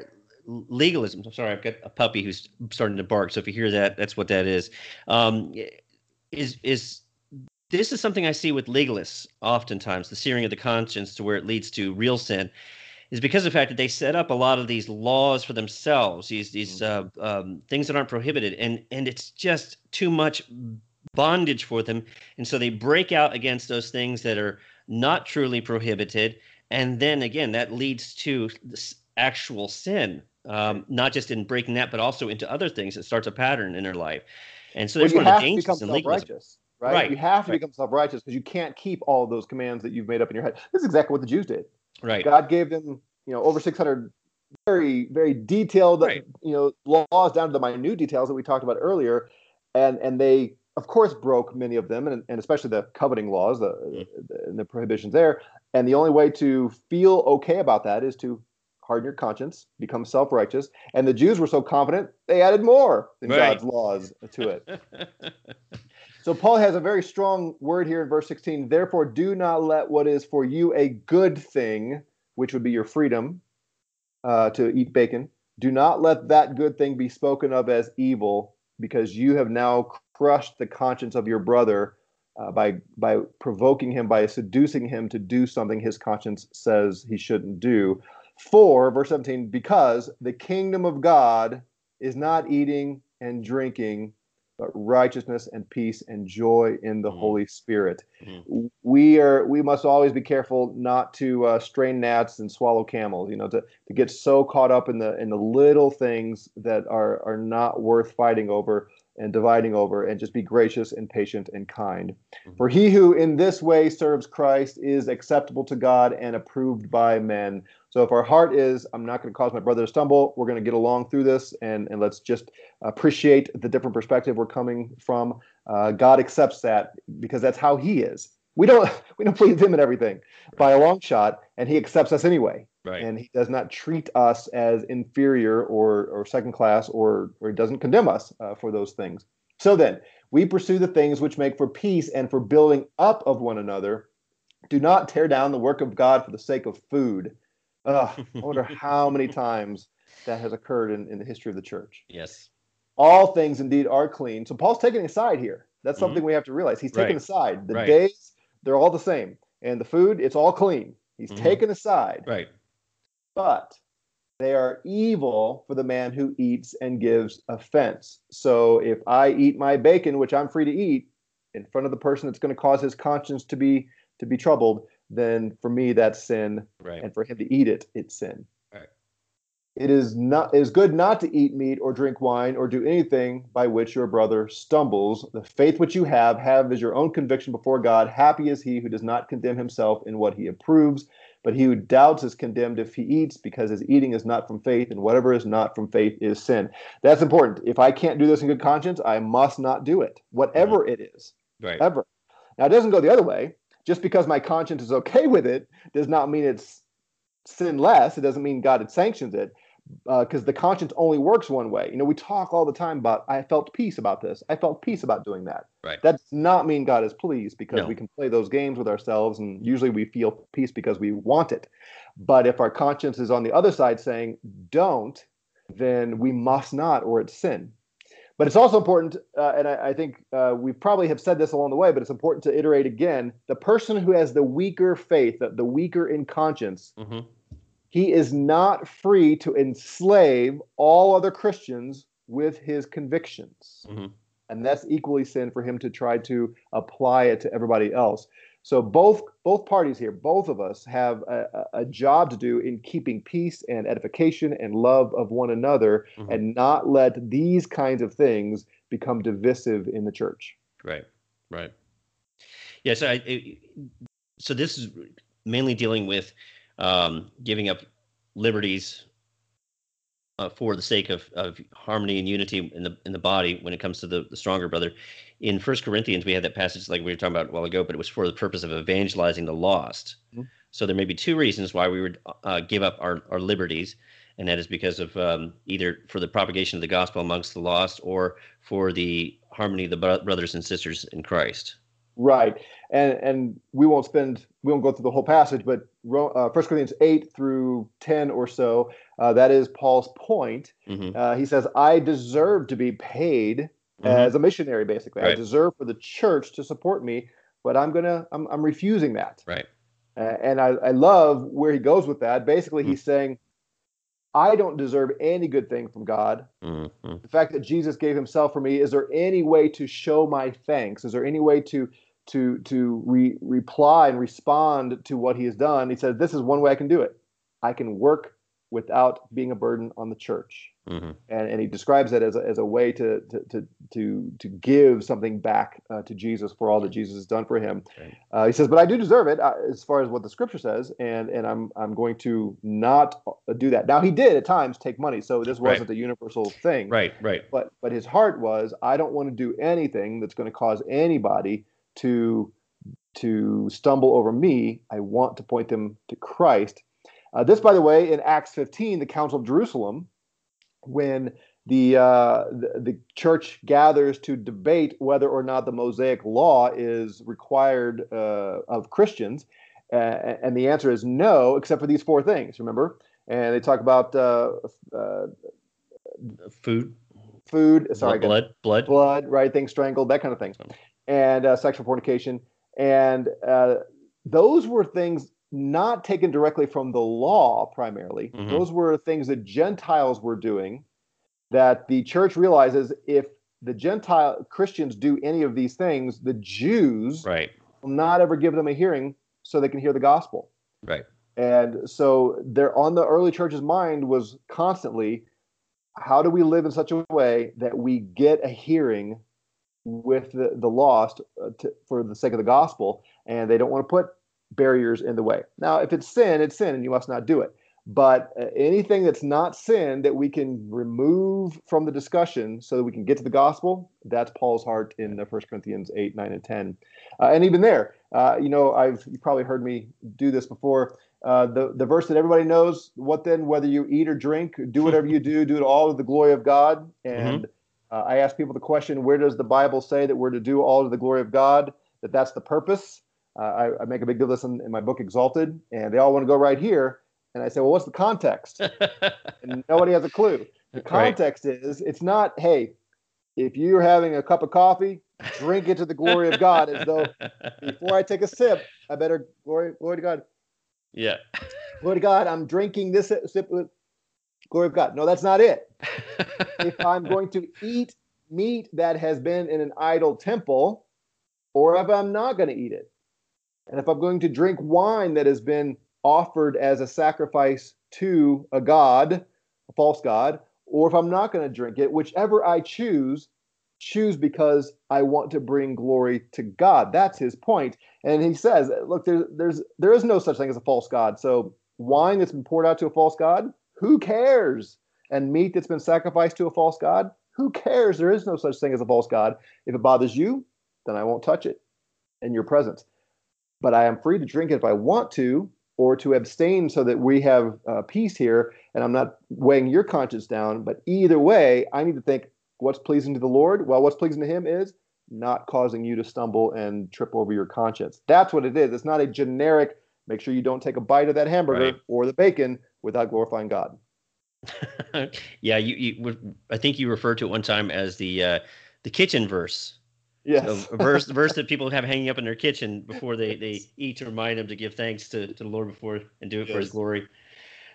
legalism. I'm sorry, I've got a puppy who's starting to bark. So if you hear that, that's what that is. Um, is is this is something I see with legalists oftentimes, the searing of the conscience to where it leads to real sin is because of the fact that they set up a lot of these laws for themselves, these these mm-hmm. uh, um, things that aren't prohibited, and and it's just too much bondage for them, and so they break out against those things that are not truly prohibited, and then again that leads to actual sin, um, not just in breaking that, but also into other things. It starts a pattern in their life, and so there's well, one of the dangers in legalism. Right? right? You have to right. become self-righteous because you can't keep all those commands that you've made up in your head. This is exactly what the Jews did. Right. God gave them, you know, over 600 very, very detailed, right. you know, laws down to the minute details that we talked about earlier, and and they, of course, broke many of them, and, and especially the coveting laws, the, mm-hmm. the, the prohibitions there. And the only way to feel okay about that is to harden your conscience, become self-righteous. And the Jews were so confident they added more than right. God's laws to it. so Paul has a very strong word here in verse 16. Therefore, do not let what is for you a good thing, which would be your freedom uh, to eat bacon, do not let that good thing be spoken of as evil, because you have now crushed the conscience of your brother uh, by by provoking him, by seducing him to do something his conscience says he shouldn't do. For, verse 17, because the kingdom of God is not eating and drinking, but righteousness and peace and joy in the mm-hmm. Holy Spirit. Mm-hmm. We are we must always be careful not to uh, strain gnats and swallow camels. You know, to, to get so caught up in the in the little things that are are not worth fighting over and dividing over, and just be gracious and patient and kind. Mm-hmm. For he who in this way serves Christ is acceptable to God and approved by men. So if our heart is, I'm not going to cause my brother to stumble, we're going to get along through this, and, and let's just appreciate the different perspective we're coming from. Uh, God accepts that because that's how He is. We don't we don't please Him in everything by a long shot, and He accepts us anyway. Right. And He does not treat us as inferior or or second class, or or He doesn't condemn us uh, for those things. So then, we pursue the things which make for peace and for building up of one another. Do not tear down the work of God for the sake of food. Ugh, I wonder how many times that has occurred in, in the history of the church. Yes. All things indeed are clean. So Paul's taking a side here. That's something mm-hmm. we have to realize. He's taking right. a side. The right. days, they're all the same. And the food, it's all clean. He's mm-hmm. taken a side. Right. But they are evil for the man who eats and gives offense. So if I eat my bacon, which I'm free to eat, in front of the person that's going to cause his conscience to be to be troubled, then for me that's sin, right. and for him to eat it, it's sin. Right. It is not it is good not to eat meat or drink wine or do anything by which your brother stumbles. The faith which you have, have as your own conviction before God. Happy is he who does not condemn himself in what he approves, but he who doubts is condemned if he eats, because his eating is not from faith, and whatever is not from faith is sin. That's important. If I can't do this in good conscience, I must not do it, whatever mm-hmm. it is. Right. Ever. Now it doesn't go the other way just because my conscience is okay with it does not mean it's sinless. It doesn't mean God sanctions it. Because uh, the conscience only works one way. You know, we talk all the time about I felt peace about this. I felt peace about doing that. Right. That does not mean God is pleased because No. we can play those games with ourselves, and usually we feel peace because we want it. But if our conscience is on the other side saying don't, then we must not, or it's sin. But it's also important, uh, and I, I think uh, we probably have said this along the way, but it's important to iterate again. The person who has the weaker faith, the, the weaker in conscience, hmm he is not free to enslave all other Christians with his convictions. Mhm. And that's equally sin for him to try to apply it to everybody else. So both both parties here, both of us have a, a job to do in keeping peace and edification and love of one another Mhm. and not let these kinds of things become divisive in the church. Right. Right. Yeah. So, I, it, so this is mainly dealing with um, giving up liberties uh, for the sake of, of harmony and unity in the in the body when it comes to the, the stronger brother. In First Corinthians, we had that passage like we were talking about a while ago, but it was for the purpose of evangelizing the lost. Mhm. So there may be two reasons why we would uh, give up our, our liberties, and that is because of um, either for the propagation of the gospel amongst the lost or for the harmony of the brothers and sisters in Christ. Right, and and we won't spend we won't go through the whole passage, but uh, 1 Corinthians eight through ten or so, uh, that is Paul's point. hmm Uh, he says, "I deserve to be paid Mhm. as a missionary. Basically, I deserve for the church to support me, but I'm gonna I'm, I'm refusing that." Right. Uh, and I, I love where he goes with that. Basically, Hmm. he's saying, "I don't deserve any good thing from God. hmm the fact that Jesus gave himself for me, is there any way to show my thanks? Is there any way to to to re- reply and respond to what he has done? He says, This is one way I can do it. I can work without being a burden on the church. hmm And, and he describes that as a, as a way to to to to, to give something back uh, to Jesus for all that Jesus has done for him. Right. Uh, he says, but I do deserve it uh, as far as what the scripture says, and and I'm I'm going to not uh, do that. Now he did at times take money, so this wasn't a universal thing Right. Right. but but his heart was i don't want to do anything that's going to cause anybody to to stumble over me i want to point them to christ uh, this by the way in acts 15 the council of jerusalem when the, uh, the the church gathers to debate whether or not the mosaic law is required uh, of christians uh, and the answer is no except for these four things remember and they talk about uh, uh, Food. food sorry blood. Blood. blood, right? Things strangled, that kind of thing, and uh, sexual fornication, and uh, those were things not taken directly from the law primarily. Mhm. Those were things that Gentiles were doing. That the church realizes if the Gentile Christians do any of these things, the Jews Right. will not ever give them a hearing so they can hear the gospel. Right. And so there on the early church's mind was constantly how do we live in such a way that we get a hearing with the, the lost uh, to, for the sake of the gospel and they don't want to put barriers in the way. Now, if it's sin, it's sin and you must not do it. But uh, anything that's not sin that we can remove from the discussion so that we can get to the gospel, that's Paul's heart in the 1 Corinthians 8, 9, and 10. Uh, and even there, uh, you know, I've you probably heard me do this before. Uh, the, the verse that everybody knows, what then, whether you eat or drink, do whatever you do, do it all to the glory of God. And uh, I ask people the question, where does the Bible say that we're to do all to the glory of God? That that's the purpose. Uh, I, I make a big deal of this in, in my book, Exalted, and they all want to go right here. And I say, well, what's the context? and nobody has a clue. The Right. context is it's not, hey, if you're having a cup of coffee, drink it to the glory of God, as though before I take a sip, I better glory, glory to God. yeah. Glory to God, I'm drinking this sip glory of God. No, that's not it. If I'm going to eat meat that has been in an idol temple, or if I'm not going to eat it, and if I'm going to drink wine that has been offered as a sacrifice to a god, a false god, or if I'm not going to drink it, whichever I choose, choose because I want to bring glory to God. That's his point. And he says, look, there's there's there is no such thing as a false god. So wine that's been poured out to a false god, who cares? And meat that's been sacrificed to a false god, who cares? There is no such thing as a false god. If it bothers you, then I won't touch it in your presence. But I am free to drink it if I want to, or to abstain so that we have uh, peace here and I'm not weighing your conscience down. But either way, I need to think what's pleasing to the Lord. Well, what's pleasing to Him is not causing you to stumble and trip over your conscience. That's what it is. It's not a generic, make sure you don't take a bite of that hamburger right. or the bacon without glorifying God. yeah, you, you, I think you referred to it one time as the uh, the kitchen verse. Yes. So a verse, verse that people have hanging up in their kitchen before they, they eat to remind them to give thanks to, to the Lord before and do it yes. for His glory.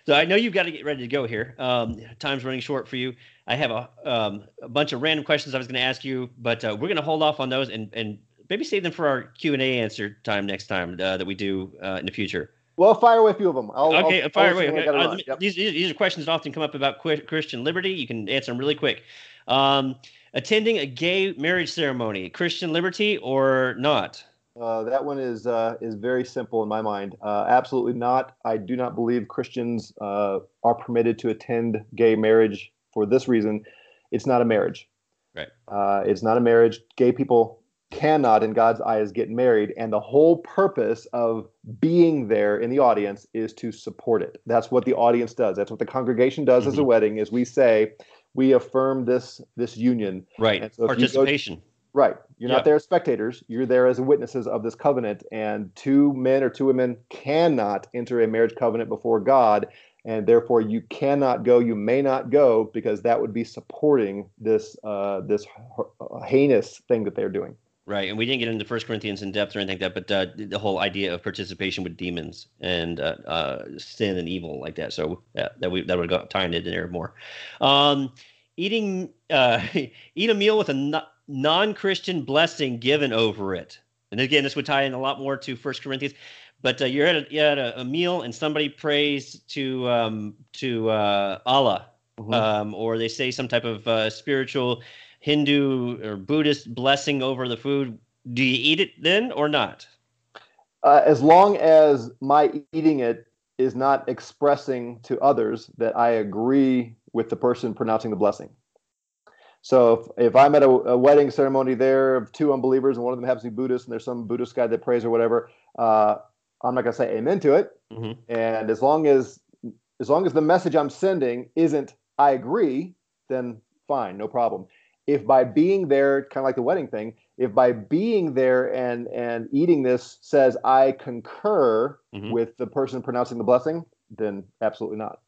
So I know you've got to get ready to go here. Um, time's running short for you. I have a, um, a bunch of random questions I was going to ask you, but uh, we're going to hold off on those and, and maybe save them for our Q and A answer time next time uh, that we do uh, in the future. Well, fire away a few of them. I'll, okay, I'll, fire away. Okay. Uh, yep. these, these are questions that often come up about Christian liberty. You can answer them really quick. Um, attending a gay marriage ceremony, Christian liberty or not? Uh, that one is uh, is very simple in my mind. Uh, absolutely not. I do not believe Christians uh, are permitted to attend gay marriage for this reason. It's not a marriage. Right. Uh, it's not a marriage. Gay people cannot, in God's eyes, get married, and the whole purpose of being there in the audience is to support it. That's what the audience does. That's what the congregation does mm-hmm. as a mm-hmm. wedding. Is we say we affirm this this union. Right. So Participation. Right. You're not there as spectators. You're there as witnesses of this covenant. And two men or two women cannot enter a marriage covenant before God. And therefore, you cannot go. You may not go because that would be supporting this uh, this heinous thing that they're doing. Right, and we didn't get into First Corinthians in depth or anything like that, but uh, the whole idea of participation with demons and uh, uh, sin and evil like that. So yeah, that we that would go tying it in there more. Um, eating uh, eat a meal with a non-Christian blessing given over it, and again, this would tie in a lot more to First Corinthians. But uh, you're at a, you're at a, a, meal and somebody prays to um, to uh, Allah, mm-hmm. um, or they say some type of spiritual Hindu or Buddhist blessing over the food, do you eat it then or not? Uh, as long as my eating it is not expressing to others that I agree with the person pronouncing the blessing. So if, if I'm at a, a, wedding ceremony there of two unbelievers and one of them happens to be Buddhist and there's some Buddhist guy that prays or whatever, uh, I'm not going to say amen to it. Mm-hmm. And as long as as long as the message I'm sending isn't I agree, then fine, no problem if by being there, kind of like the wedding thing, if by being there and and eating this says I concur mm-hmm. with the person pronouncing the blessing, then absolutely not.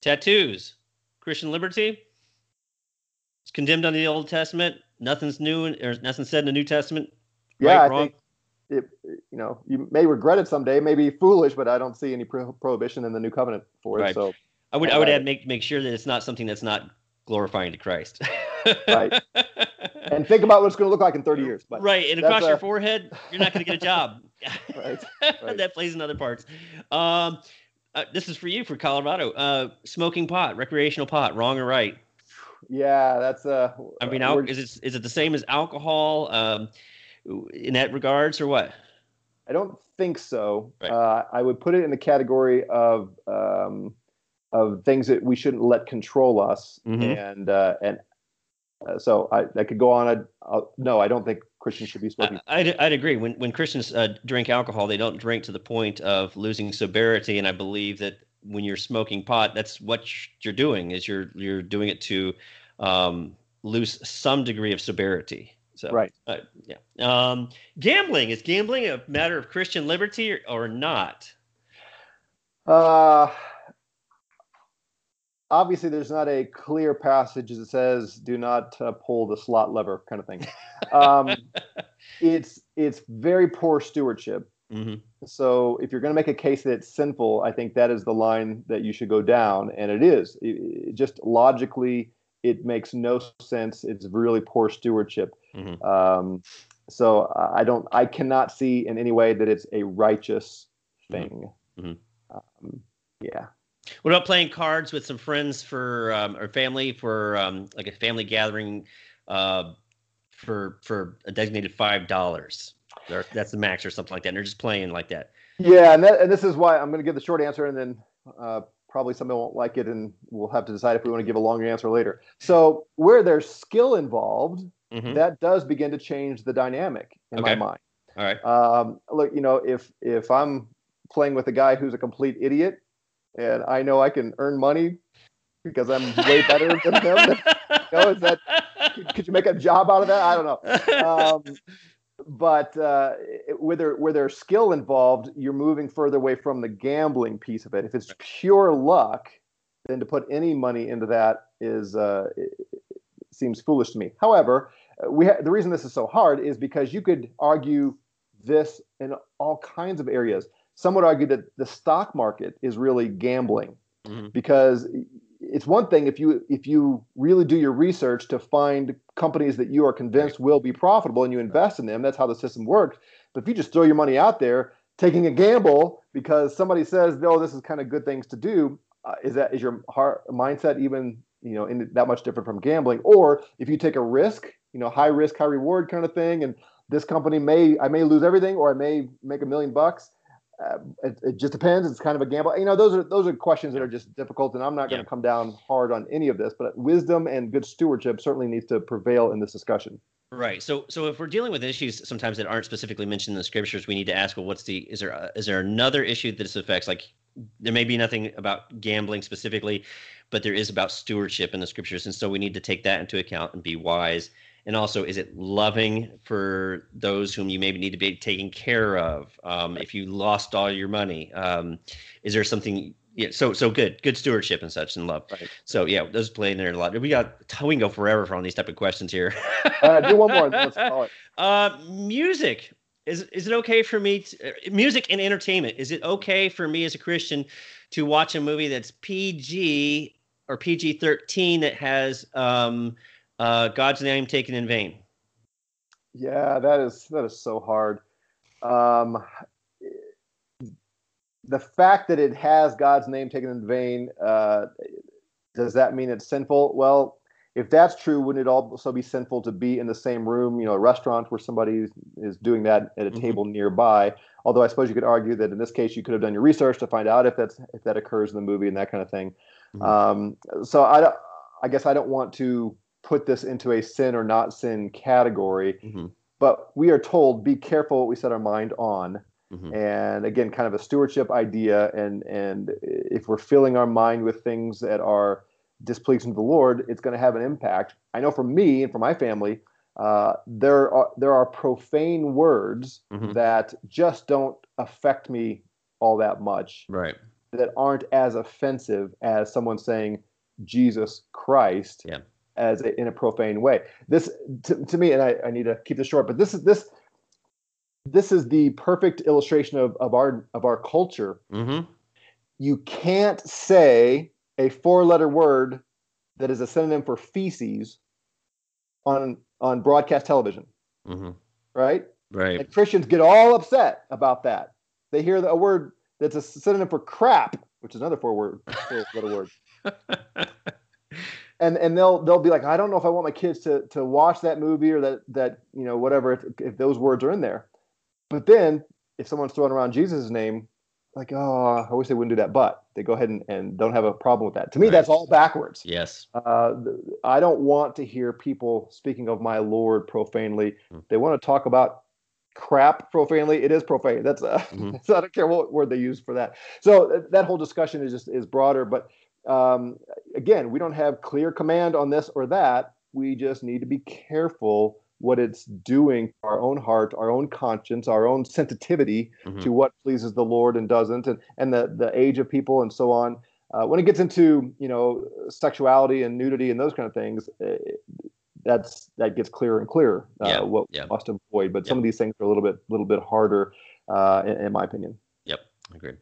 Tattoos, Christian liberty. It's condemned under the Old Testament. Nothing's new, or nothing said in the New Testament. Yeah, right, I wrong? think it, you know you may regret it someday, maybe foolish, but I don't see any pro- prohibition in the New Covenant for right. it. So I would I would add make make sure that it's not something that's not glorifying to Christ. right. And think about what it's going to look like in 30 years. But right. And across a... your forehead, you're not going to get a job. right. right. that plays in other parts. Um, uh, this is for you for Colorado. Uh, smoking pot, recreational pot, wrong or right? Yeah, that's uh. I mean, al- is it is it the same as alcohol um, in that regards, or what? I don't think so. Right. Uh, I would put it in the category of um, of things that we shouldn't let control us, mm-hmm. and uh, and uh, so I, I could go on. I'd, I'll, no, I don't think Christians should be smoking. I, would I'd agree. When when Christians uh, drink alcohol, they don't drink to the point of losing sobriety, and I believe that when you're smoking pot, that's what you're doing. Is you're you're doing it to um, lose some degree of sobriety. So right, uh, yeah. Um, gambling is gambling a matter of Christian liberty or, or not? Uh obviously there's not a clear passage that says do not uh, pull the slot lever kind of thing um, it's it's very poor stewardship mm-hmm. so if you're going to make a case that it's sinful i think that is the line that you should go down and it is it, it just logically it makes no sense it's really poor stewardship mm-hmm. um, so i don't i cannot see in any way that it's a righteous mm-hmm. thing mm-hmm. um, yeah what about playing cards with some friends for um, or family for um, like a family gathering uh, for for a designated five dollars? That's the max or something like that. And they're just playing like that. Yeah, and, that, and this is why I'm going to give the short answer, and then uh, probably somebody won't like it, and we'll have to decide if we want to give a longer answer later. So where there's skill involved, mm-hmm. that does begin to change the dynamic in okay. my mind. All right. Um, look, you know, if if I'm playing with a guy who's a complete idiot, and I know I can earn money because I'm way better than him. you know, is that could, could, you make a job out of that? I don't know. Um, but uh, with their with their skill involved, you're moving further away from the gambling piece of it. If it's pure luck, then to put any money into that is uh, seems foolish to me. However, we ha- the reason this is so hard is because you could argue this in all kinds of areas. Some would argue that the stock market is really gambling mm-hmm. because it's one thing if you if you really do your research to find companies that you are convinced will be profitable and you invest in them that's how the system works but if you just throw your money out there taking a gamble because somebody says no this is kind of good things to do uh, is that is your heart mindset even you know in that much different from gambling or if you take a risk you know high risk high reward kind of thing and this company may i may lose everything or i may make a million bucks uh, it, it, just depends. It's kind of a gamble. You know, those are those are questions that are just difficult, and I'm not going to yeah. come down hard on any of this. But wisdom and good stewardship certainly needs to prevail in this discussion. Right. So, so if we're dealing with issues sometimes that aren't specifically mentioned in the scriptures, we need to ask, well, what's the is there a, is there another issue that this affects? Like, there may be nothing about gambling specifically, but there is about stewardship in the scriptures, and so we need to take that into account and be wise and also is it loving for those whom you maybe need to be taking care of um, if you lost all your money? Um, is there something yeah so so good good stewardship and such and love. Right. so yeah those play in there a lot. We got we can go forever on these type of questions here. Uh, do one more let's call it. Uh, music. Is, is it okay for me to, uh, music and entertainment. Is it okay for me as a christian to watch a movie that's pg or pg-13 that has um, uh, God's name taken in vain. Yeah, that is that is so hard. Um, the fact that it has God's name taken in vain, uh, does that mean it's sinful? Well, if that's true, wouldn't it also be sinful to be in the same room, you know, a restaurant where somebody is doing that at a mm-hmm. table nearby? Although I suppose you could argue that in this case you could have done your research to find out if that's if that occurs in the movie and that kind of thing. Mm-hmm. Um, so I, I guess I don't want to put this into a sin or not sin category. Mm-hmm. But we are told be careful what we set our mind on. Mm-hmm. And again, kind of a stewardship idea. And and if we're filling our mind with things that are displeasing to the Lord, it's going to have an impact. I know for me and for my family, uh, there are there are profane words mm-hmm. that just don't affect me all that much. Right. That aren't as offensive as someone saying Jesus Christ. Yeah as a, in a profane way. This to, to me, and I, I, need to keep this short, but this is this this is the perfect illustration of, of our of our culture. Mm-hmm. You can't say a four letter word that is a synonym for feces on on broadcast television. Mm-hmm. Right? Right. And Christians get all upset about that. They hear a word that's a synonym for crap, which is another four word four letter word. and and they'll they'll be like, I don't know if I want my kids to to watch that movie or that that you know whatever if, if those words are in there. But then if someone's throwing around Jesus' name, like, oh, I wish they wouldn't do that, but they go ahead and, and don't have a problem with that. To me, right. that's all backwards. Yes. Uh, I don't want to hear people speaking of my Lord profanely. Mm-hmm. They want to talk about crap profanely. It is profane. That's uh, mm-hmm. so I don't care what word they use for that. So that whole discussion is just is broader, but um, again, we don't have clear command on this or that. We just need to be careful what it's doing to our own heart, our own conscience, our own sensitivity mm-hmm. to what pleases the Lord and doesn't, and and the the age of people and so on. Uh, when it gets into you know sexuality and nudity and those kind of things, uh, that's that gets clearer and clearer uh, yeah, what yeah. we must avoid. But some of these things are a little bit little bit harder, uh, in, in my opinion. Yep, agreed.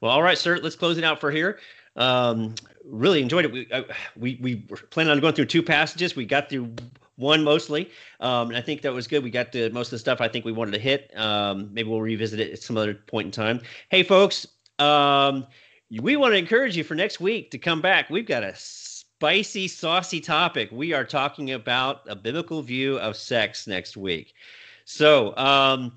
Well, all right, sir. Let's close it out for here. Um, really enjoyed it. We, uh, we we were planning on going through two passages. We got through one mostly, um, and I think that was good. We got to most of the stuff I think we wanted to hit. Um, maybe we'll revisit it at some other point in time. Hey, folks, um, we want to encourage you for next week to come back. We've got a spicy, saucy topic. We are talking about a biblical view of sex next week. So, um,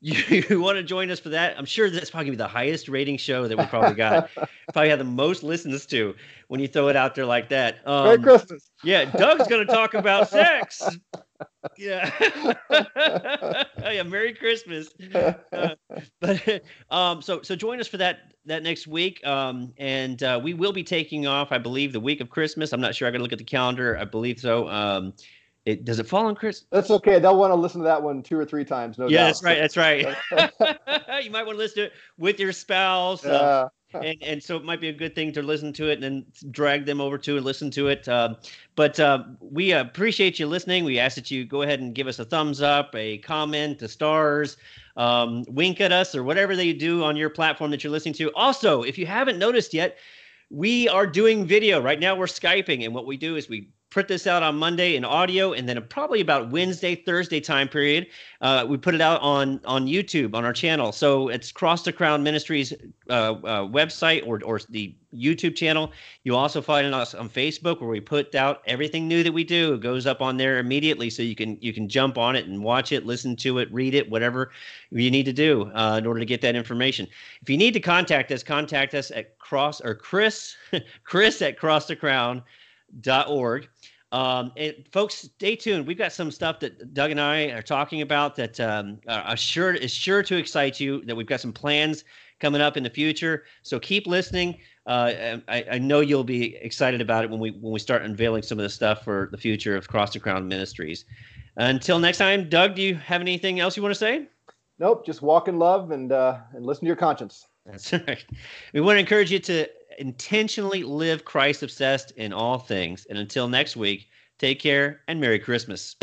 you, you want to join us for that? I'm sure that's probably the highest rating show that we probably got. probably have the most listens to when you throw it out there like that. Um, Merry Christmas. Yeah, Doug's going to talk about sex. yeah. yeah. Merry Christmas. Uh, but um, so so join us for that that next week. Um, and uh, we will be taking off, I believe, the week of Christmas. I'm not sure. I got to look at the calendar. I believe so. Um, it does it fall on Chris? That's okay. They'll want to listen to that one two or three times. No yeah, doubt. that's right. That's right. you might want to listen to it with your spouse. Uh, and and so it might be a good thing to listen to it and then drag them over to and listen to it. Uh, but uh, we appreciate you listening. We ask that you go ahead and give us a thumbs up, a comment, the stars, um, wink at us, or whatever they do on your platform that you're listening to. Also, if you haven't noticed yet, we are doing video right now. We're skyping, and what we do is we put this out on Monday in audio, and then probably about Wednesday, Thursday time period, uh, we put it out on on YouTube on our channel. So it's Cross to Crown Ministries uh, uh, website or or the YouTube channel. You also find us on Facebook where we put out everything new that we do. It goes up on there immediately, so you can you can jump on it and watch it, listen to it, read it, whatever you need to do uh, in order to get that information. If you need to contact us, contact us at cross or Chris Chris at Cross to Crown org. Um, and folks, stay tuned. We've got some stuff that Doug and I are talking about that um, are sure is sure to excite you. That we've got some plans coming up in the future. So keep listening. Uh, I, I, know you'll be excited about it when we when we start unveiling some of the stuff for the future of Cross to Crown Ministries. Until next time, Doug, do you have anything else you want to say? Nope. Just walk in love and uh, and listen to your conscience. That's right. We want to encourage you to intentionally live Christ obsessed in all things. And until next week, take care and Merry Christmas.